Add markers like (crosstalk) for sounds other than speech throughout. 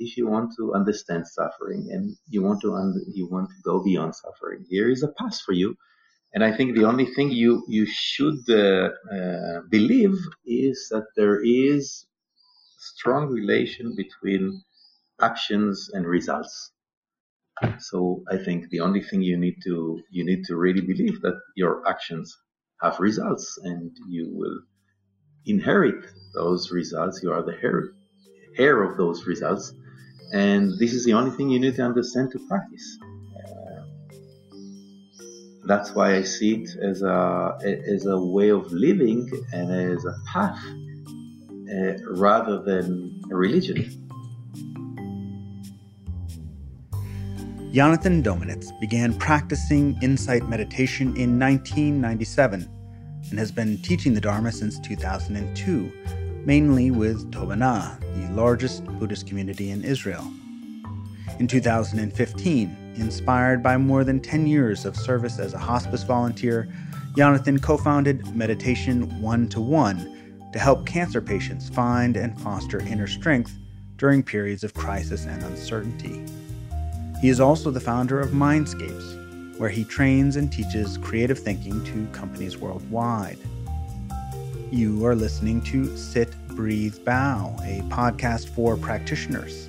if you want to understand suffering and you want to un- you want to go beyond suffering, here is a path for you. And I think the only thing you you should uh, uh, believe is that there is strong relation between actions and results. So I think the only thing you need to you need to really believe that your actions have results and you will inherit those results. You are the heir, heir of those results. And this is the only thing you need to understand to practice. Uh, that's why I see it as a, as a way of living and as a path uh, rather than a religion. Jonathan Dominitz began practicing insight meditation in 1997 and has been teaching the Dharma since 2002, mainly with Tovana, the largest Buddhist community in Israel. In 2015, inspired by more than 10 years of service as a hospice volunteer, Jonathan co founded Meditation One to One to help cancer patients find and foster inner strength during periods of crisis and uncertainty. He is also the founder of Mindscapes, where he trains and teaches creative thinking to companies worldwide. You are listening to Sit, Breathe, Bow, a podcast for practitioners.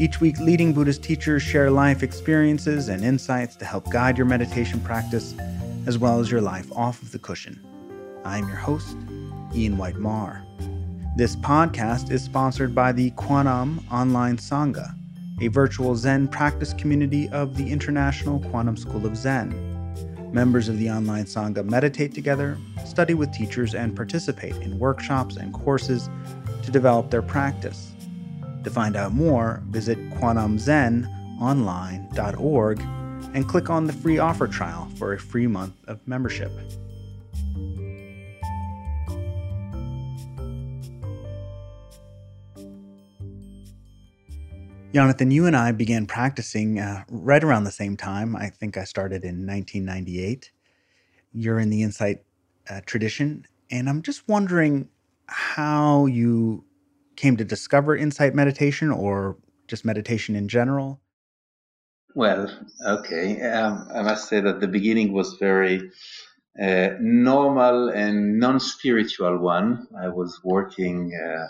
Each week, leading Buddhist teachers share life experiences and insights to help guide your meditation practice as well as your life off of the cushion. I'm your host, Ian White Marr. This podcast is sponsored by the Quanam Online Sangha a virtual Zen practice community of the International Quantum School of Zen. Members of the online Sangha meditate together, study with teachers, and participate in workshops and courses to develop their practice. To find out more, visit kwanumzenonline.org and click on the free offer trial for a free month of membership. Jonathan, you and I began practicing uh, right around the same time. I think I started in 1998. You're in the Insight uh, tradition, and I'm just wondering how you came to discover Insight meditation or just meditation in general. Well, okay. Um, I must say that the beginning was very uh, normal and non spiritual one. I was working uh,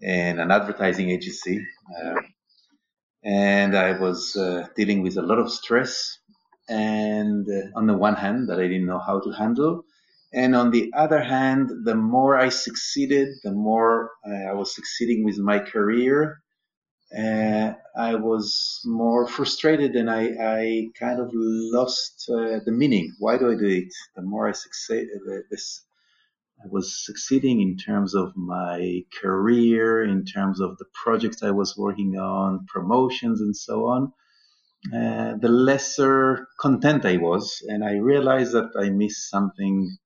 in an advertising agency. Uh, and I was uh, dealing with a lot of stress. And uh, on the one hand, that I didn't know how to handle, and on the other hand, the more I succeeded, the more uh, I was succeeding with my career. Uh, I was more frustrated, and I, I kind of lost uh, the meaning. Why do I do it? The more I succeed, this I was succeeding in terms of my career, in terms of the projects I was working on, promotions, and so on. Uh, the lesser content I was, and I realized that I missed something.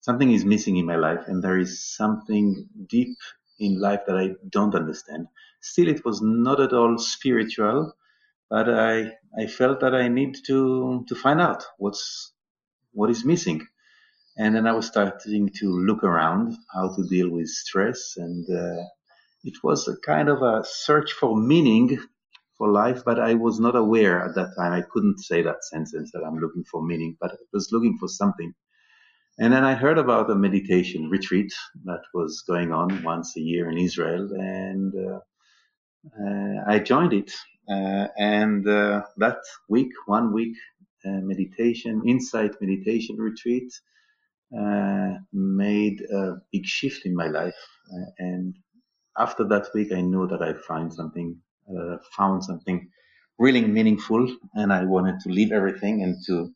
Something is missing in my life, and there is something deep in life that I don't understand. Still, it was not at all spiritual, but I I felt that I need to to find out what's what is missing. And then I was starting to look around how to deal with stress. And uh, it was a kind of a search for meaning for life, but I was not aware at that time. I couldn't say that sentence that I'm looking for meaning, but I was looking for something. And then I heard about a meditation retreat that was going on once a year in Israel, and uh, uh, I joined it. Uh, and uh, that week, one week uh, meditation, insight meditation retreat, uh, made a big shift in my life. Uh, and after that week, I knew that I find something, uh, found something really meaningful, and I wanted to leave everything and to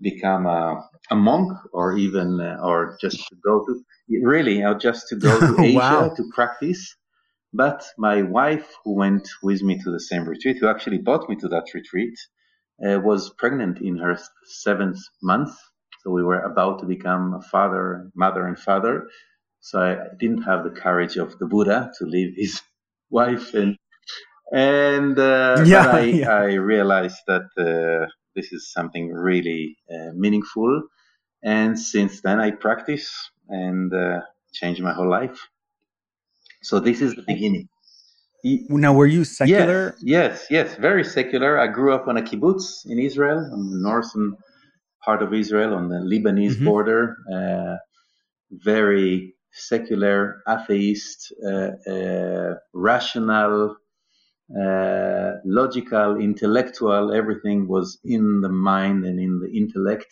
become a, a monk, or even, uh, or just to go to really, or just to go to (laughs) Asia wow. to practice. But my wife, who went with me to the same retreat, who actually brought me to that retreat, uh, was pregnant in her seventh month so we were about to become a father, mother, and father. So I didn't have the courage of the Buddha to leave his (laughs) wife and and uh, (laughs) yeah, I, yeah. I, realized that uh, this is something really uh, meaningful. And since then, I practice and uh, changed my whole life. So this is the beginning. now, were you secular? Yes, yes, yes, very secular. I grew up on a kibbutz in Israel, on the northern part of Israel, on the Lebanese mm-hmm. border. Uh, very secular, atheist, uh, uh, rational, uh, logical, intellectual. Everything was in the mind and in the intellect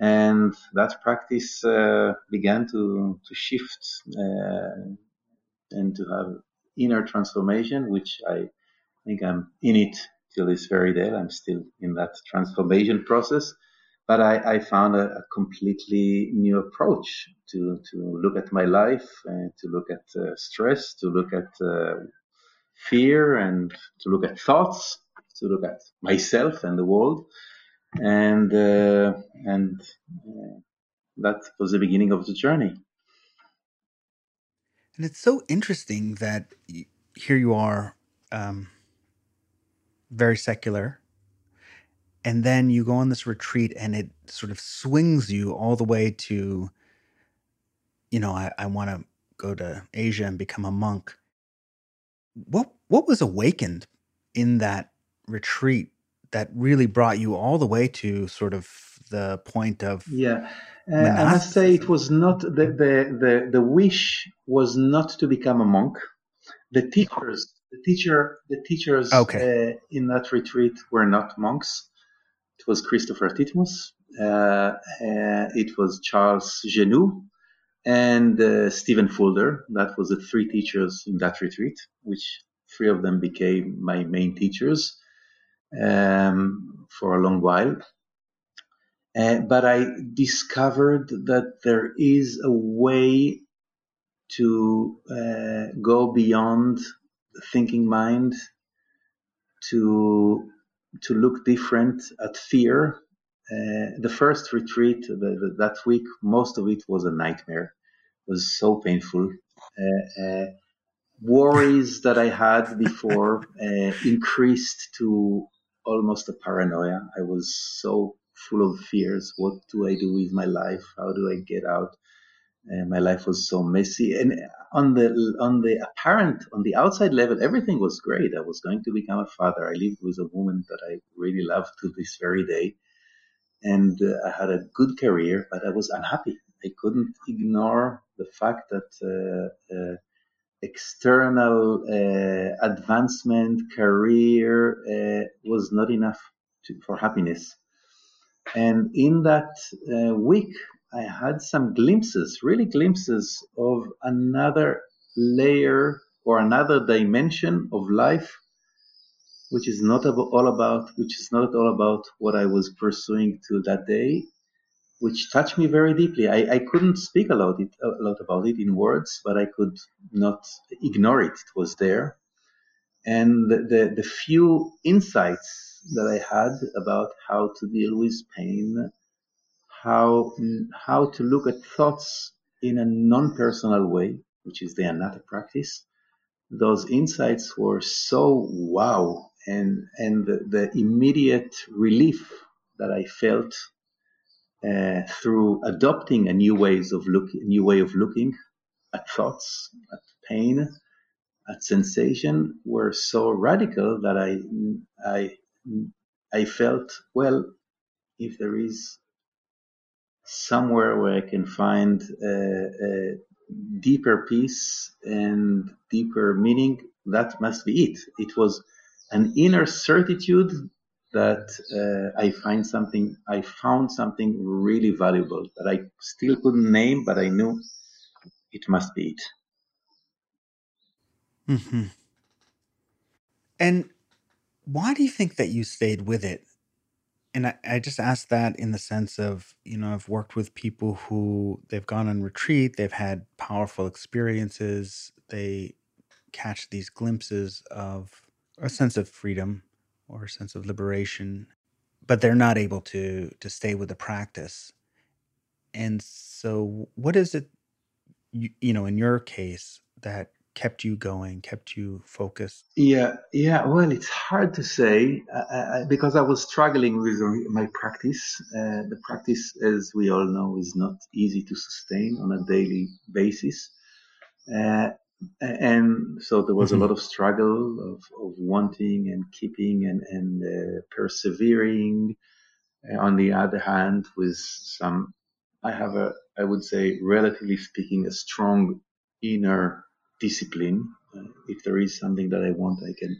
and that practice uh, began to to shift uh, and to have inner transformation, which I think I'm in it till this very day. I'm still in that transformation process, but I, I found a, a, completely new approach to to look at my life and to look at uh, stress, to look at uh, fear, and to look at thoughts, to look at myself and the world and uh, and uh, that was the beginning of the journey. And it's so interesting that here you are, um, very secular, and then you go on this retreat, and it sort of swings you all the way to, you know, I, I want to go to Asia and become a monk. What what was awakened in that retreat that really brought you all the way to sort of the point of yeah uh, i must say it was not the, the the the wish was not to become a monk the teachers the teacher the teachers okay. uh, in that retreat were not monks it was christopher titmuss uh, uh it was charles genoud and uh, stephen fulder that was the three teachers in that retreat which three of them became my main teachers um, for a long while. Uh, but I discovered that there is a way to uh, go beyond the thinking mind, to to look different at fear. Uh, the first retreat the, the, that week, most of it was a nightmare. It was so painful. Uh, uh, worries that I had before uh, increased to almost a paranoia. I was so full of fears. What do I do with my life? How do I get out? My life was so messy. And on the on the apparent on the outside level, everything was great. I was going to become a father. I lived with a woman that I really love to this very day, and uh, I had a good career, but I was unhappy. I couldn't ignore the fact that. Uh, uh, external uh, advancement, career uh, was not enough to, for happiness. And in that week, I had some glimpses, really glimpses of another layer or another dimension of life, which is not all about, which is not all about what I was pursuing to that day, which touched me very deeply. I, I couldn't speak a lot, it, a lot about it in words, but I could not ignore it. It was there. And the, the, the few insights that I had about how to deal with pain, how, how to look at thoughts in a non-personal way, which is the anatta practice, those insights were so wow. And, and the, the immediate relief that I felt uh, through adopting a new ways of look, new way of looking at thoughts, at pain, at sensation, were so radical that I, I, I felt well. If there is somewhere where I can find a, a deeper peace and deeper meaning, that must be it. It was an inner certitude that uh, I find something, I found something really valuable that I still couldn't name, but I knew it must be it. Mm-hmm. And why do you think that you stayed with it? And I, I just ask that in the sense of, you know, I've worked with people who they've gone on retreat, they've had powerful experiences, they catch these glimpses of a sense of freedom or a sense of liberation, but they're not able to to stay with the practice. And so, what is it, you, you know, in your case that kept you going, kept you focused? Yeah, yeah. Well, it's hard to say uh, because I was struggling with my practice. Uh, the practice, as we all know, is not easy to sustain on a daily basis. Uh, and so there was mm-hmm. a lot of struggle of, of wanting and keeping and, and uh, persevering. On the other hand, with some, I have a, I would say, relatively speaking, a strong inner discipline. Uh, if there is something that I want, I can,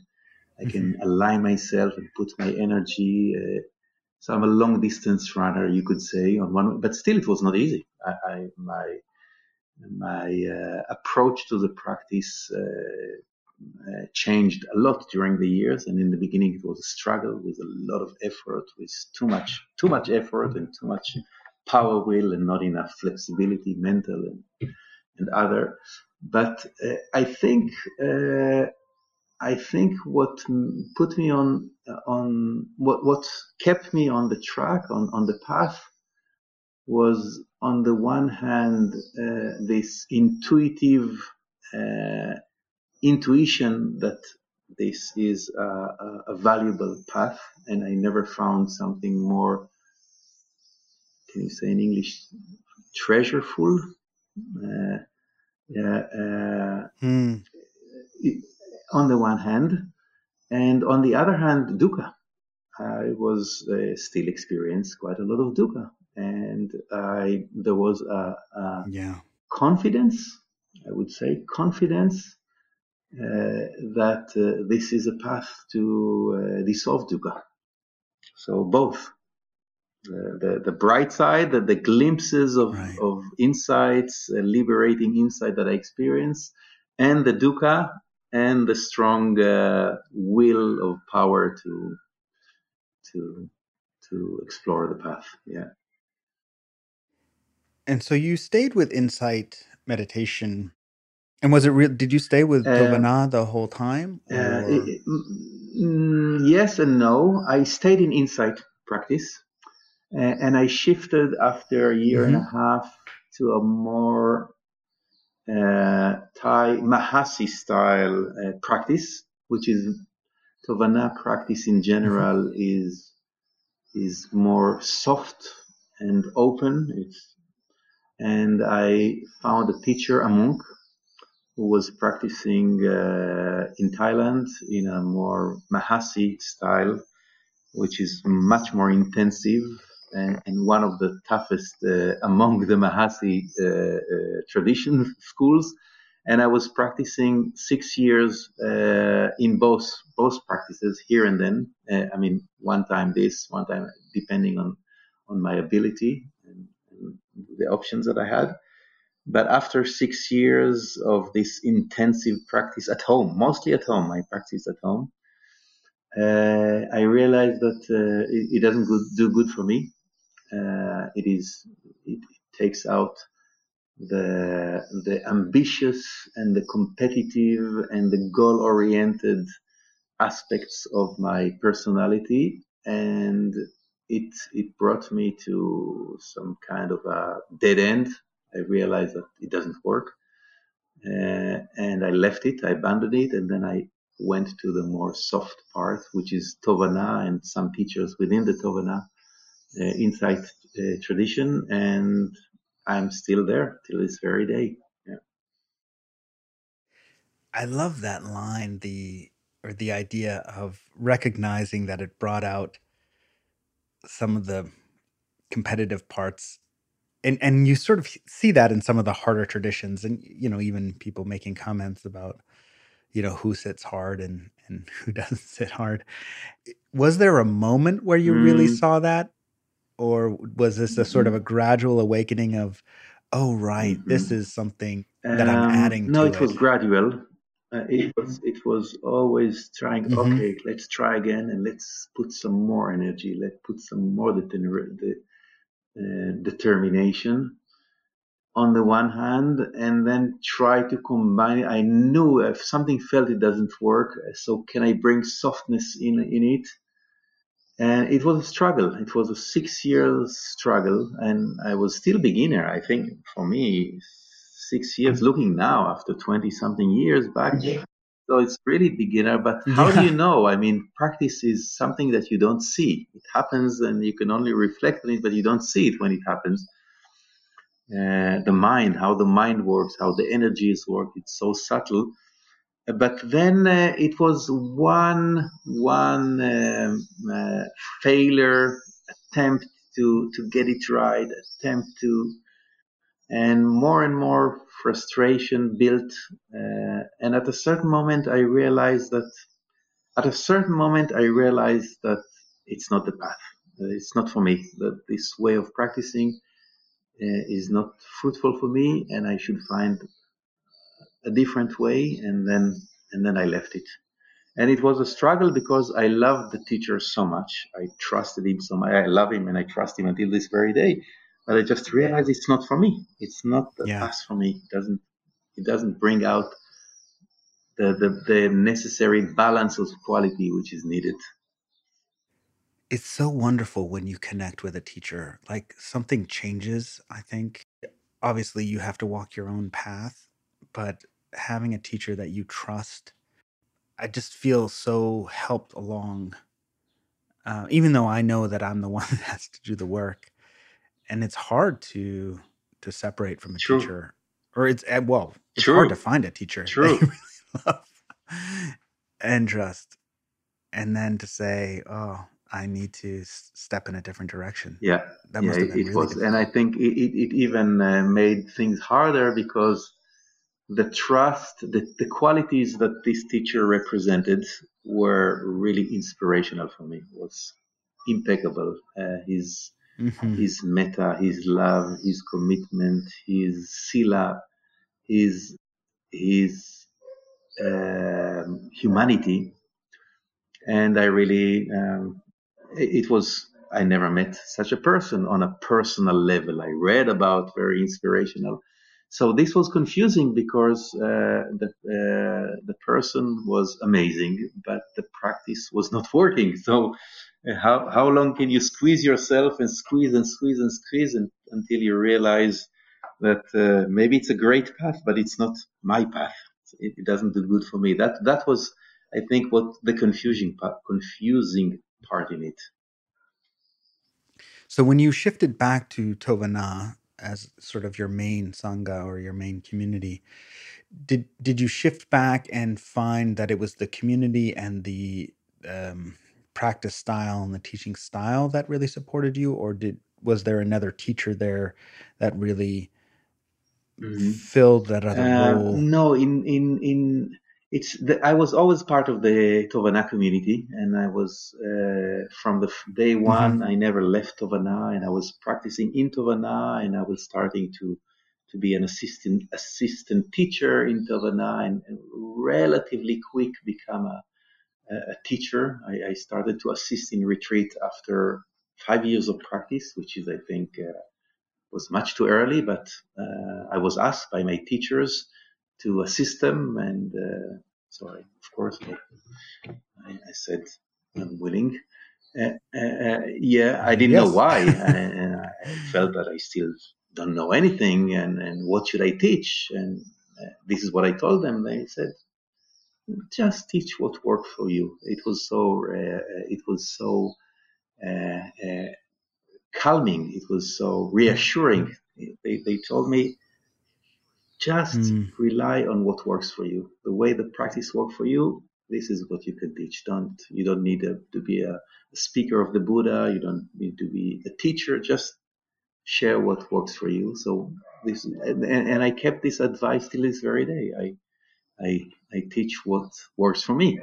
I can mm-hmm. align myself and put my energy. Uh, so I'm a long distance runner, you could say, on one, but still it was not easy. I, I my my uh, approach to the practice uh, uh, changed a lot during the years, and in the beginning it was a struggle with a lot of effort, with too much too much effort and too much power will, and not enough flexibility, mental and and other. But uh, I think uh, I think what put me on on what what kept me on the track on on the path was on the one hand uh, this intuitive intuition that this is a, a, valuable path and I never found something more can you say in English treasureful? Uh, hmm. on the one hand and on the other hand dukkha I was uh, still experienced quite a lot of dukkha and I there was a, a yeah. confidence, I would say, confidence uh, that uh, this is a path to uh, dissolve dukkha. So both. The, the, bright side, the, the glimpses of, right. of insights, uh, liberating insight that I experience, and the dukkha, and the strong uh, will of power to to to explore the path. Yeah. And so you stayed with insight meditation. And was it real? Did you stay with uh, Tovana the whole time? Uh, it, mm, yes and no. I stayed in insight practice, and I shifted after a year mm-hmm. and a mm-hmm. half to a more uh, Thai Mahasi style uh, practice, which is Tovana practice in general mm-hmm. is is more soft and open. It's and I found a teacher, a monk, who was practicing uh, in Thailand in a more Mahasi style, which is much more intensive and, and one of the toughest uh, among the Mahasi uh, uh tradition (laughs) schools. And I was practicing six years in both both practices here and then. I mean, one time this, one time depending on on my ability and the options that I had. But after six years of this intensive practice at home, mostly at home, I practice at home, uh, I realized that uh, it, it, doesn't good, do good for me. Uh, it is it, takes out the the ambitious and the competitive and the goal oriented aspects of my personality and it it brought me to some kind of a dead end. I realized that it doesn't work, uh, and I left it. I abandoned it, and then I went to the more soft part, which is Tovana and some teachers within the Tovana insight uh, tradition, and I'm still there till this very day. Yeah. I love that line. The or the idea of recognizing that it brought out some of the competitive parts and and you sort of see that in some of the harder traditions and you know even people making comments about you know who sits hard and and (laughs) who doesn't sit hard was there a moment where you mm. really saw that or was this a sort of a gradual awakening of oh right mm-hmm. this is something that i'm um, adding no it, it was gradual uh, it was it was always trying. Mm-hmm. Okay, let's try again, and let's put some more energy. Let's put some more deter- the, uh, determination on the one hand, and then try to combine it. I knew if something felt it doesn't work, so can I bring softness in in it? And it was a struggle. It was a six year struggle, and I was still beginner. I think for me, six years looking now after 20 something years back yeah. so it's really beginner but (laughs) how yeah. do you know i mean practice is something that you don't see it happens and you can only reflect on it but you don't see it when it happens uh, the mind, how the mind works, how the energies work. It's so subtle. But then uh, it was one one um, uh, failure attempt to to get it right, attempt to, and more and more frustration built. Uh, and at a certain moment, I realized that. At a certain moment, I realized that it's not the path. It's not for me. That this way of practicing uh, is not fruitful for me, and I should find a different way. And then and then I left it. And it was a struggle because I loved the teacher so much. I trusted him so much. I love him and I trust him until this very day. But I just realized it's not for me. It's not the yeah. path for me. It doesn't it doesn't bring out the, the, the necessary balance of quality which is needed. It's so wonderful when you connect with a teacher. Like something changes, I think. Obviously you have to walk your own path, but having a teacher that you trust I just feel so helped along, uh, even though I know that I'm the (laughs) one that has to do the work, and it's hard to to separate from a True. teacher, or it's eh, well, it's True. hard to find a teacher True. that you really (laughs) love and trust, and then to say, "Oh, I need to step in a different direction." Yeah, that must yeah, have been it really was, difficult. and I think it, it, it even uh, made things harder because the trust, the, the qualities that this teacher represented were really inspirational for me. It was impeccable. Uh, his mm-hmm. his metta, his love, his commitment, his sila, his his uh, humanity, and I really um, it, it was I never met such a person on a personal level. I read about very inspirational so this was confusing because uh, the uh, the person was amazing, but the practice was not working. (laughs) So uh, how how long can you squeeze yourself and squeeze and squeeze and squeeze and, until you realize that uh, maybe it's a great path, but it's not my path. It, it, doesn't do good for me. That that was, I think, what the confusing part, confusing part in it. So when you shifted back to Tovana, as sort of your main sangha or your main community. Did did you shift back and find that it was the community and the um, practice style and the teaching style that really supported you? Or did was there another teacher there that really mm-hmm. filled that other uh, role? no in in in it's the, I was always part of the Tovana community, and I was uh, from the day mm-hmm. one. Mm-hmm. I never left Tovana, and I was practicing in Tovana, and I was starting to to be an assistant assistant teacher in Tovana, and, and relatively quick become a, a teacher. I, I, started to assist in retreat after five years of practice, which is, I think, uh, was much too early, but uh, I was asked by my teachers to assist them. And uh, so, I, of course, I, I, said I'm willing. Uh, uh, yeah, I didn't yes. know why, (laughs) and I felt that I still don't know anything, and, and what should I teach? And uh, this is what I told them. They said, just teach what worked for you. It was so, uh, it was so uh, calming. It was so reassuring. They, they told me just mm. rely on what works for you. The way the practice works for you, this is what you can teach. Don't you don't need a, to be a, a, speaker of the Buddha. You don't need to be a teacher. Just share what works for you. So this and, and I kept this advice till this very day. I I I teach what works for me,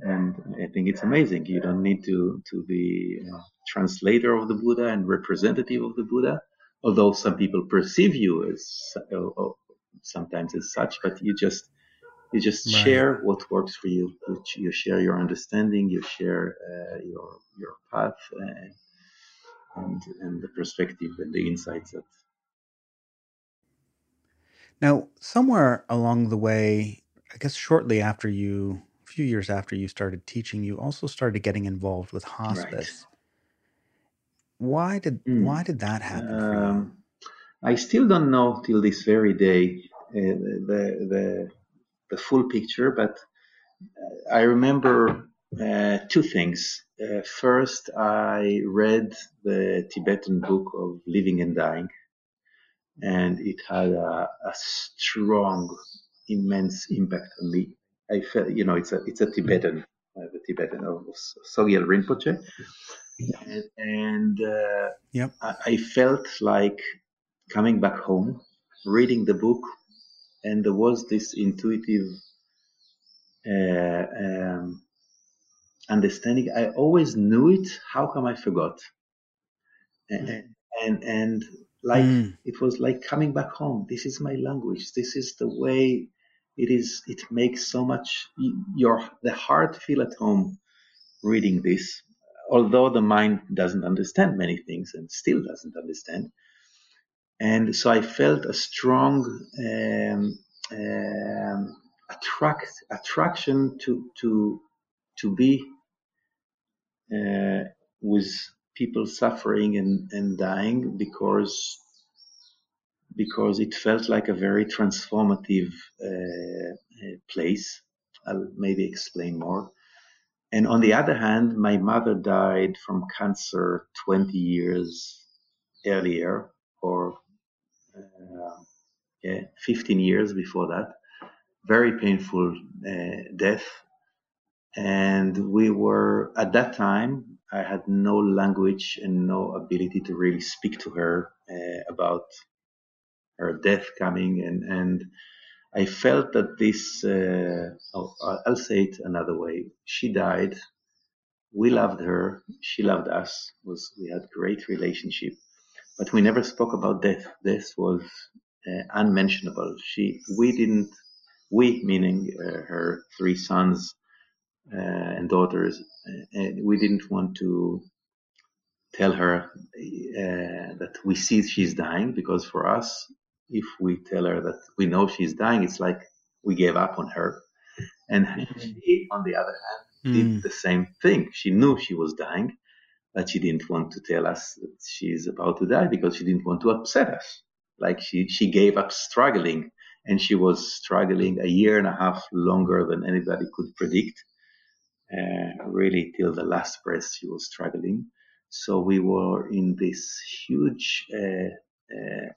and I think it's amazing. You don't need to to be a translator of the Buddha and representative of the Buddha although some people perceive you as sometimes as such, but you just you just right. share what works for you. You, you share your understanding, you share uh, your your path, and, and and the perspective and the insights that. Now, somewhere along the way, I guess shortly after you, a few years after you started teaching, you also started getting involved with hospice. Right. Why did mm. why did that happen? Um, I still don't know till this very day uh, the the the full picture, but I remember uh, two things. Uh, first, I read the Tibetan book of Living and Dying, and it had a, a strong, immense impact on me. I felt, you know, it's a it's a Tibetan, uh, the Tibetan of Sogyal Rinpoche, and, and uh, Yep. I, I felt like coming back home, reading the book, and there was this intuitive uh, um, understanding. I always knew it. How come I forgot? And and, and like Mm. it was like coming back home. This is my language. This is the way it is. It makes so much your the heart feel at home reading this. Although the mind doesn't understand many things and still doesn't understand, and so I felt a strong um, um, attract attraction to to to be uh, with people suffering and, and dying because because it felt like a very transformative uh, uh, place. I'll maybe explain more. And on the other hand, my mother died from cancer 20 years earlier, or uh, yeah, 15 years before that. Very painful uh, death. And we were, at that time, I had no language and no ability to really speak to her uh, about her death coming. And, and I felt that this, uh, oh, I'll say it another way. She died. We loved her. She loved us. Was we had great relationship, but we never spoke about death. Death was uh, unmentionable. She, we didn't, we meaning uh, her three sons uh, and daughters, uh, we didn't want to tell her uh, that we see she's dying because for us, if we tell her that we know she's dying, it's like we gave up on her. And she, on the other hand, Mm. did the same thing. She knew she was dying, but she didn't want to tell us that she's about to die because she didn't want to upset us. Like she, she gave up struggling and she was struggling a year and a half longer than anybody could predict. Uh, really till the last breath she was struggling. So we were in this huge uh, uh,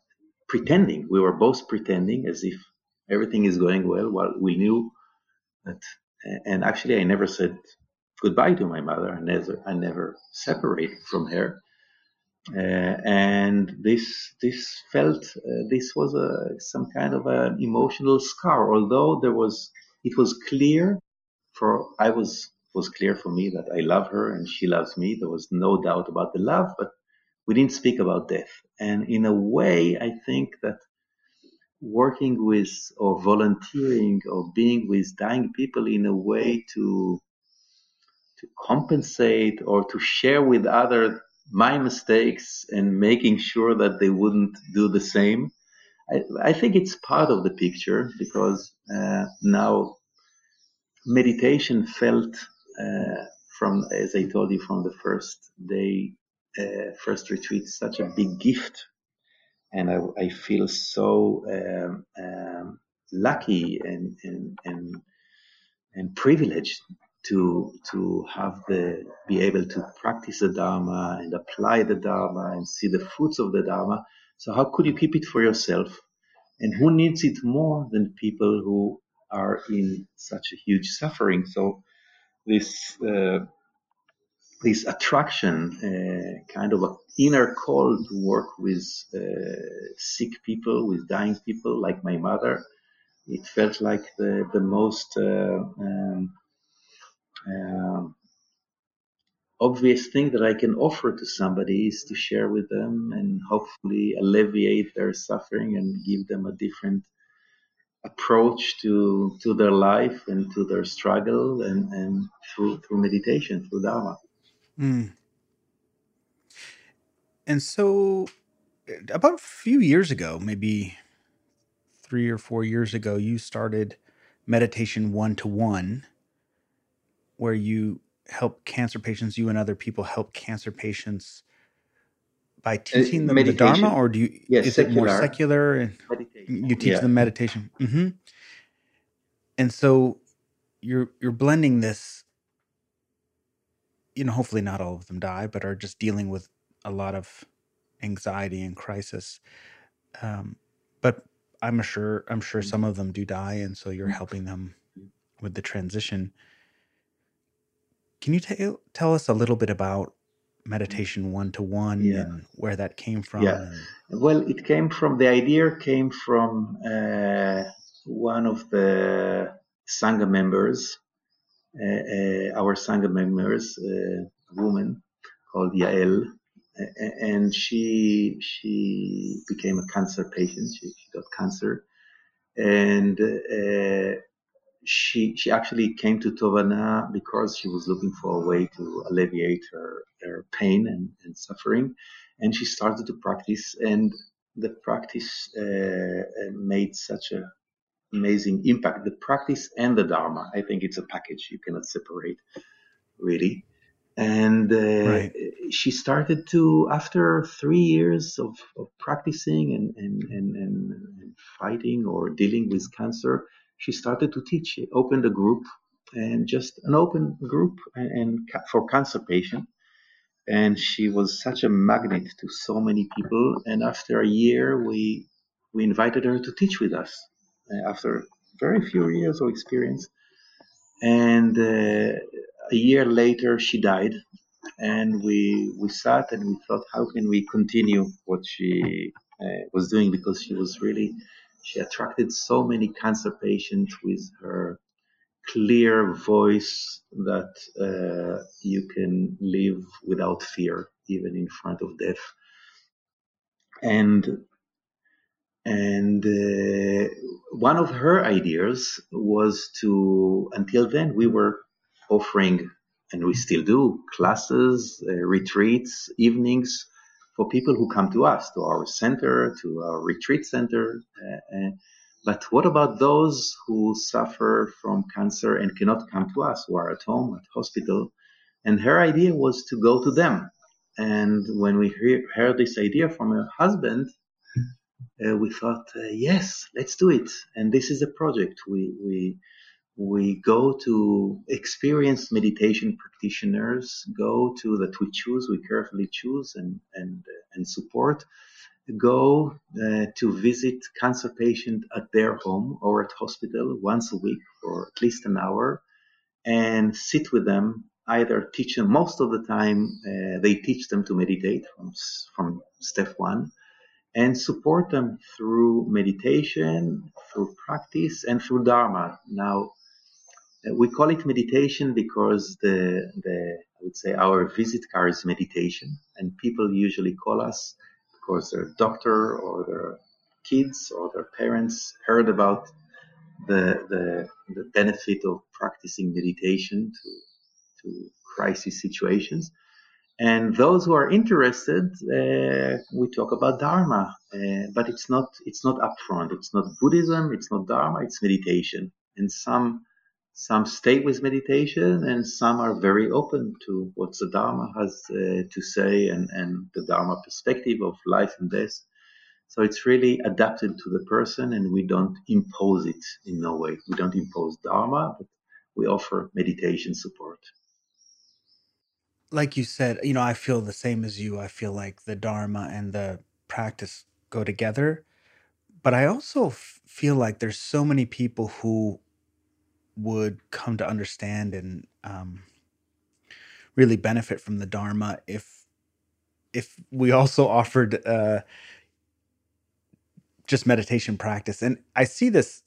pretending. We were both pretending as if everything is going well while we knew that and actually I never said goodbye to my mother. I never, I never separated from her. Uh, and this, this felt, uh, this was a, some kind of an emotional scar, although there was, it was clear for, I was, was clear for me that I love her and she loves me. There was no doubt about the love, but we didn't speak about death. And in a way, I think that working with or volunteering or being with dying people in a way to to compensate or to share with other my mistakes and making sure that they wouldn't do the same. I, I think it's part of the picture because uh, now meditation felt uh, from, as I told you, from the first day, uh, first retreat, such a big gift and I, I feel so um, um, lucky and, and and and privileged to to have the be able to practice the Dharma and apply the Dharma and see the fruits of the Dharma. So how could you keep it for yourself? And who needs it more than people who are in such a huge suffering? So this uh, this attraction, uh, kind of an inner call to work with uh, sick people, with dying people, like my mother. It felt like the the most uh, um, um, obvious thing that I can offer to somebody is to share with them and hopefully alleviate their suffering and give them a different approach to to their life and to their struggle and, and through through meditation, through Dharma. Mm. And so, about a few years ago, maybe three or four years ago, you started meditation one to one, where you help cancer patients, you and other people help cancer patients by teaching them the Dharma, or do you? Yes, is it more secular. secular and Meditation. you teach Yeah. them meditation? hmm And so, you're you're blending this. You know, hopefully not all of them die, but are just dealing with a lot of anxiety and crisis Um, but I'm sure I'm sure Mm. some of them do die, and so you're Mm. helping them with the transition. Can you tell tell us a little bit about meditation one to one and where that came from? Yeah. and- Well, it came from the idea came from uh, one of the Sangha members, uh, uh, our Sangha members, uh, a woman called Yael, and she she became a cancer patient. She, she got cancer, and uh, she she actually came to Tovana because she was looking for a way to alleviate her, her pain and, and suffering, and she started to practice, and the practice uh, uh, made such an amazing impact. The practice and the Dharma, I think it's a package. You cannot separate, really. And uh, Right. she started to, after three years of, of practicing and, and, and, and, and fighting or dealing with cancer, she started to teach. She opened a group and just an open group and, and for cancer patients. And she was such a magnet to so many people. And after a year, we we invited her to teach with us. uh, After very few years of experience, and uh, a year later, she died. And we we sat and we thought, how can we continue what she uh, was doing? Because she was really she attracted so many cancer patients with her clear voice that uh, you can live without fear, even in front of death. And and uh, one of her ideas was to, until then, we were offering, and we still do, classes, uh, retreats, evenings for people who come to us, to our center, to our retreat center. Uh, uh, but what about those who suffer from cancer and cannot come to us, who are at home, at hospital? And her idea was to go to them. And when we hear, heard this idea from her husband, uh, we thought, uh, yes, let's do it. And this is a project. We we we go to experienced meditation practitioners, go to that we choose, we carefully choose and and uh, and support. Go uh, to visit cancer patient at their home or at hospital once a week for at least an hour, and sit with them. Either teach them most of the time, uh, they teach them to meditate from from step one, and support them through meditation, through practice, and through Dharma. Now, we call it meditation because the, the I would say our visit card is meditation, and people usually call us because their doctor or their kids or their parents heard about the the, the benefit of practicing meditation to to crisis situations. And those who are interested, uh, we talk about Dharma, uh, but it's not it's not upfront. It's not Buddhism. It's not Dharma. It's meditation. And some some stay with meditation, and some are very open to what the Dharma has uh, to say and and the Dharma perspective of life and death. So it's really adapted to the person, and we don't impose it in no way. We don't impose Dharma, but we offer meditation support. like you said, you know, I feel the same as you. I feel like the Dharma and the practice go together. But I also f- feel like there's so many people who would come to understand and um, really benefit from the Dharma if if we also (laughs) offered uh, just meditation practice. And I see this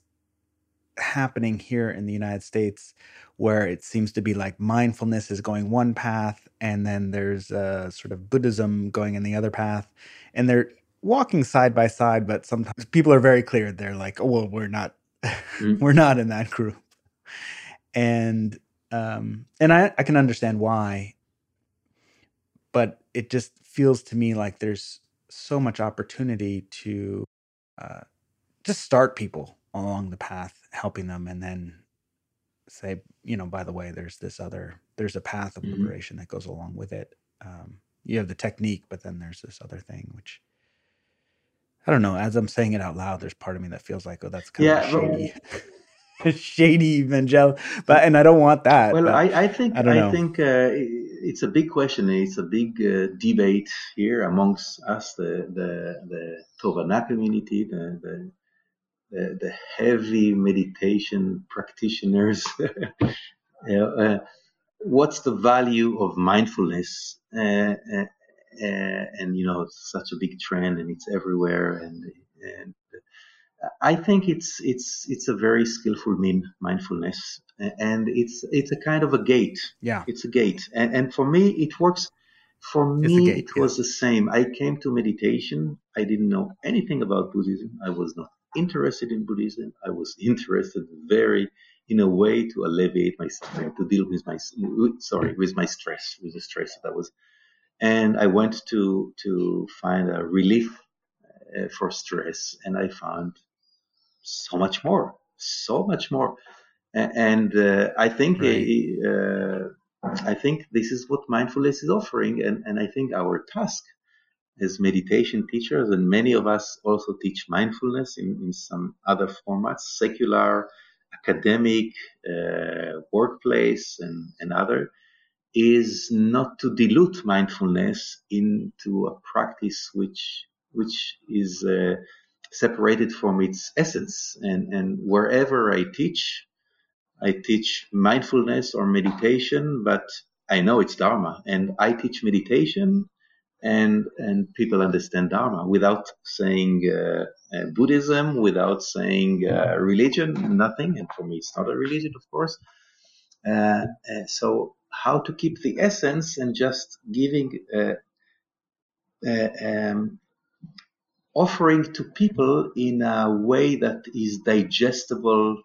happening here in the United States where it seems to be like mindfulness is going one path and then there's a sort of Buddhism going in the other path and they're walking side by side but sometimes people are very clear they're like oh well we're not (laughs) Mm. we're not in that group and um and I, I can understand why but it just feels to me like there's so much opportunity to uh, just start people along the path, helping them, and then say, you know, by the way, there's this other, there's a path of Mhm. liberation that goes along with it. Um, you have the technique, but then there's this other thing, which I don't know. As I'm saying it out loud, there's part of me that feels like, oh, that's kind Yeah, of shady. well- (laughs) (laughs) shady, evangel. But and I don't want that. Well, I, I think I I, think uh, it's a big question. It's a big uh, debate here amongst us, the the, the Tovana community, the, the the, the heavy meditation practitioners. (laughs) uh, what's the value of mindfulness? Uh, uh, uh, and you know, it's such a big trend, and it's everywhere. And and I think it's it's it's a very skillful mean mindfulness, and it's it's a kind of a gate. Yeah, it's a gate, and and for me it works. For me, gate, it was the same. I came to meditation. I didn't know anything about Buddhism. I was not interested in Buddhism. I was (laughs) interested very in a way to alleviate my suffering, to deal with my sorry with my stress, with the stress that I was. And I went to to find a relief uh, for stress, and I found so much more, so much more. And uh, I think right. uh, I think this is what mindfulness is offering, and, and I think our task as meditation teachers, and many of us also teach mindfulness in, in some other formats, secular, academic, uh, workplace, and, and other, is not to dilute mindfulness into a practice which which is uh, separated from its essence. And, and wherever I teach, I teach mindfulness or meditation, but I know it's Dharma, and I teach meditation and and people understand Dharma without saying uh, uh, Buddhism, without saying uh, religion, nothing. And for me, it's not a religion, of course. Uh, uh, so how to keep the essence and just giving, um, offering to people in a way that is digestible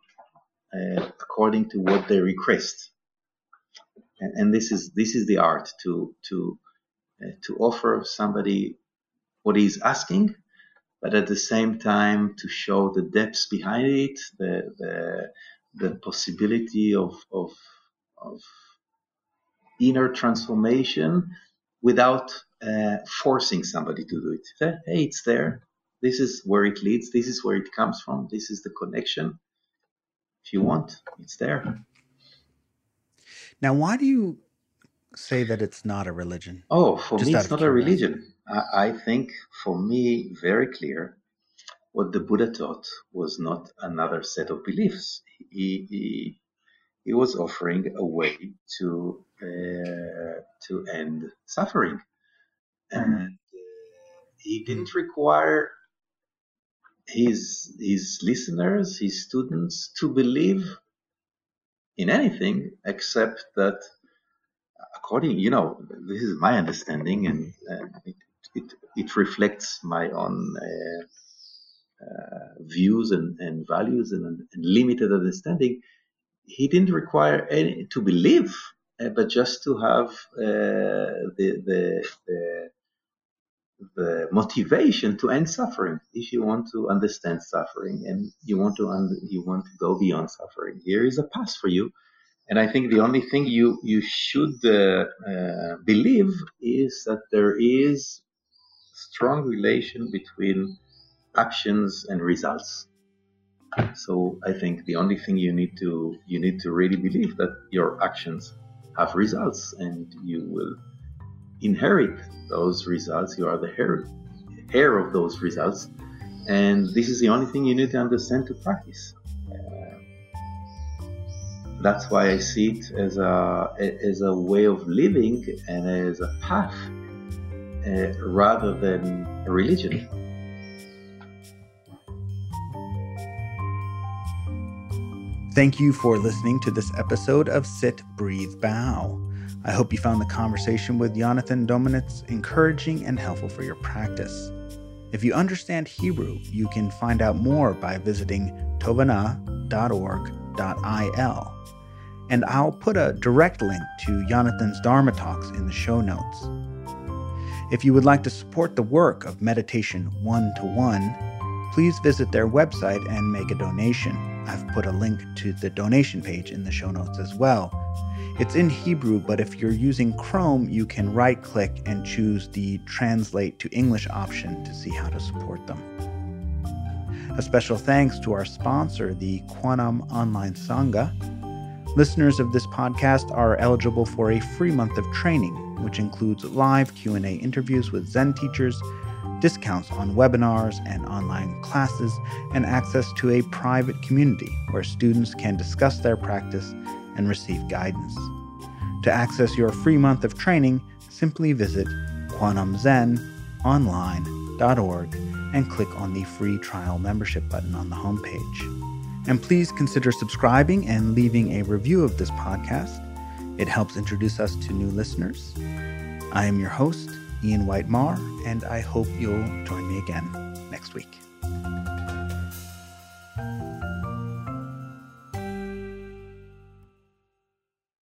according to what they request. And, and this is this is the art to to uh, to offer somebody what he's asking, but at the same time to show the depths behind it, the the, the possibility of, of, of inner transformation without uh, forcing somebody to do it. Hey, it's there. This is where it leads. This is where it comes from. This is the connection. If you want, it's there. Now, why do you say that it's not a religion? Oh, for Just me, it's not curiosity. a religion. I, I think, for me, very clear. What the Buddha taught was not another set of beliefs. He, he, he was offering a way to uh, to end suffering, and uh, he didn't require his his listeners, his students, to believe in anything except that according, you know, this is my understanding, and it, it, it reflects my own uh, uh, views and, and values and, and, limited understanding. He didn't require any to believe, uh, but just to have uh, the, the, the the motivation to end suffering if you want to understand suffering and you want to un- you want to go beyond suffering here is a path for you and I think the only thing you you should uh, uh, believe is that there is strong relation between actions and results. So I think the only thing you need to you need to really believe that your actions have results and you will inherit those results. You are the heir, heir of those results, and this is the only thing you need to understand to practice that's why I see it as a as a way of living and as a path uh, rather than a religion. Thank you for listening to this episode of Sit, Breathe, Bow. I hope you found the conversation with Jonathan Dominitz encouraging and helpful for your practice. If you understand Hebrew, you can find out more by visiting tovana.org.il and I'll put a direct link to Jonathan's Dharma talks in the show notes. If you would like to support the work of Meditation One to One, please visit their website and make a donation. I've put a link to the donation page in the show notes as well. It's in Hebrew, but if you're using Chrome, you can right click and choose the Translate to English option to see how to support them. A special thanks to our sponsor, the Quantum Online Sangha, Listeners of this podcast are eligible for a free month of training, which includes live Q&A interviews with Zen teachers, discounts on webinars and online classes, and access to a private community where students can discuss their practice and receive guidance. To access your free month of training, simply visit kwanumzenonline.org and click on the free trial membership button on the homepage. And please consider subscribing and leaving a review of this podcast. It helps introduce us to new listeners. I am your host, Ian White Marr, and I hope you'll join me again next week.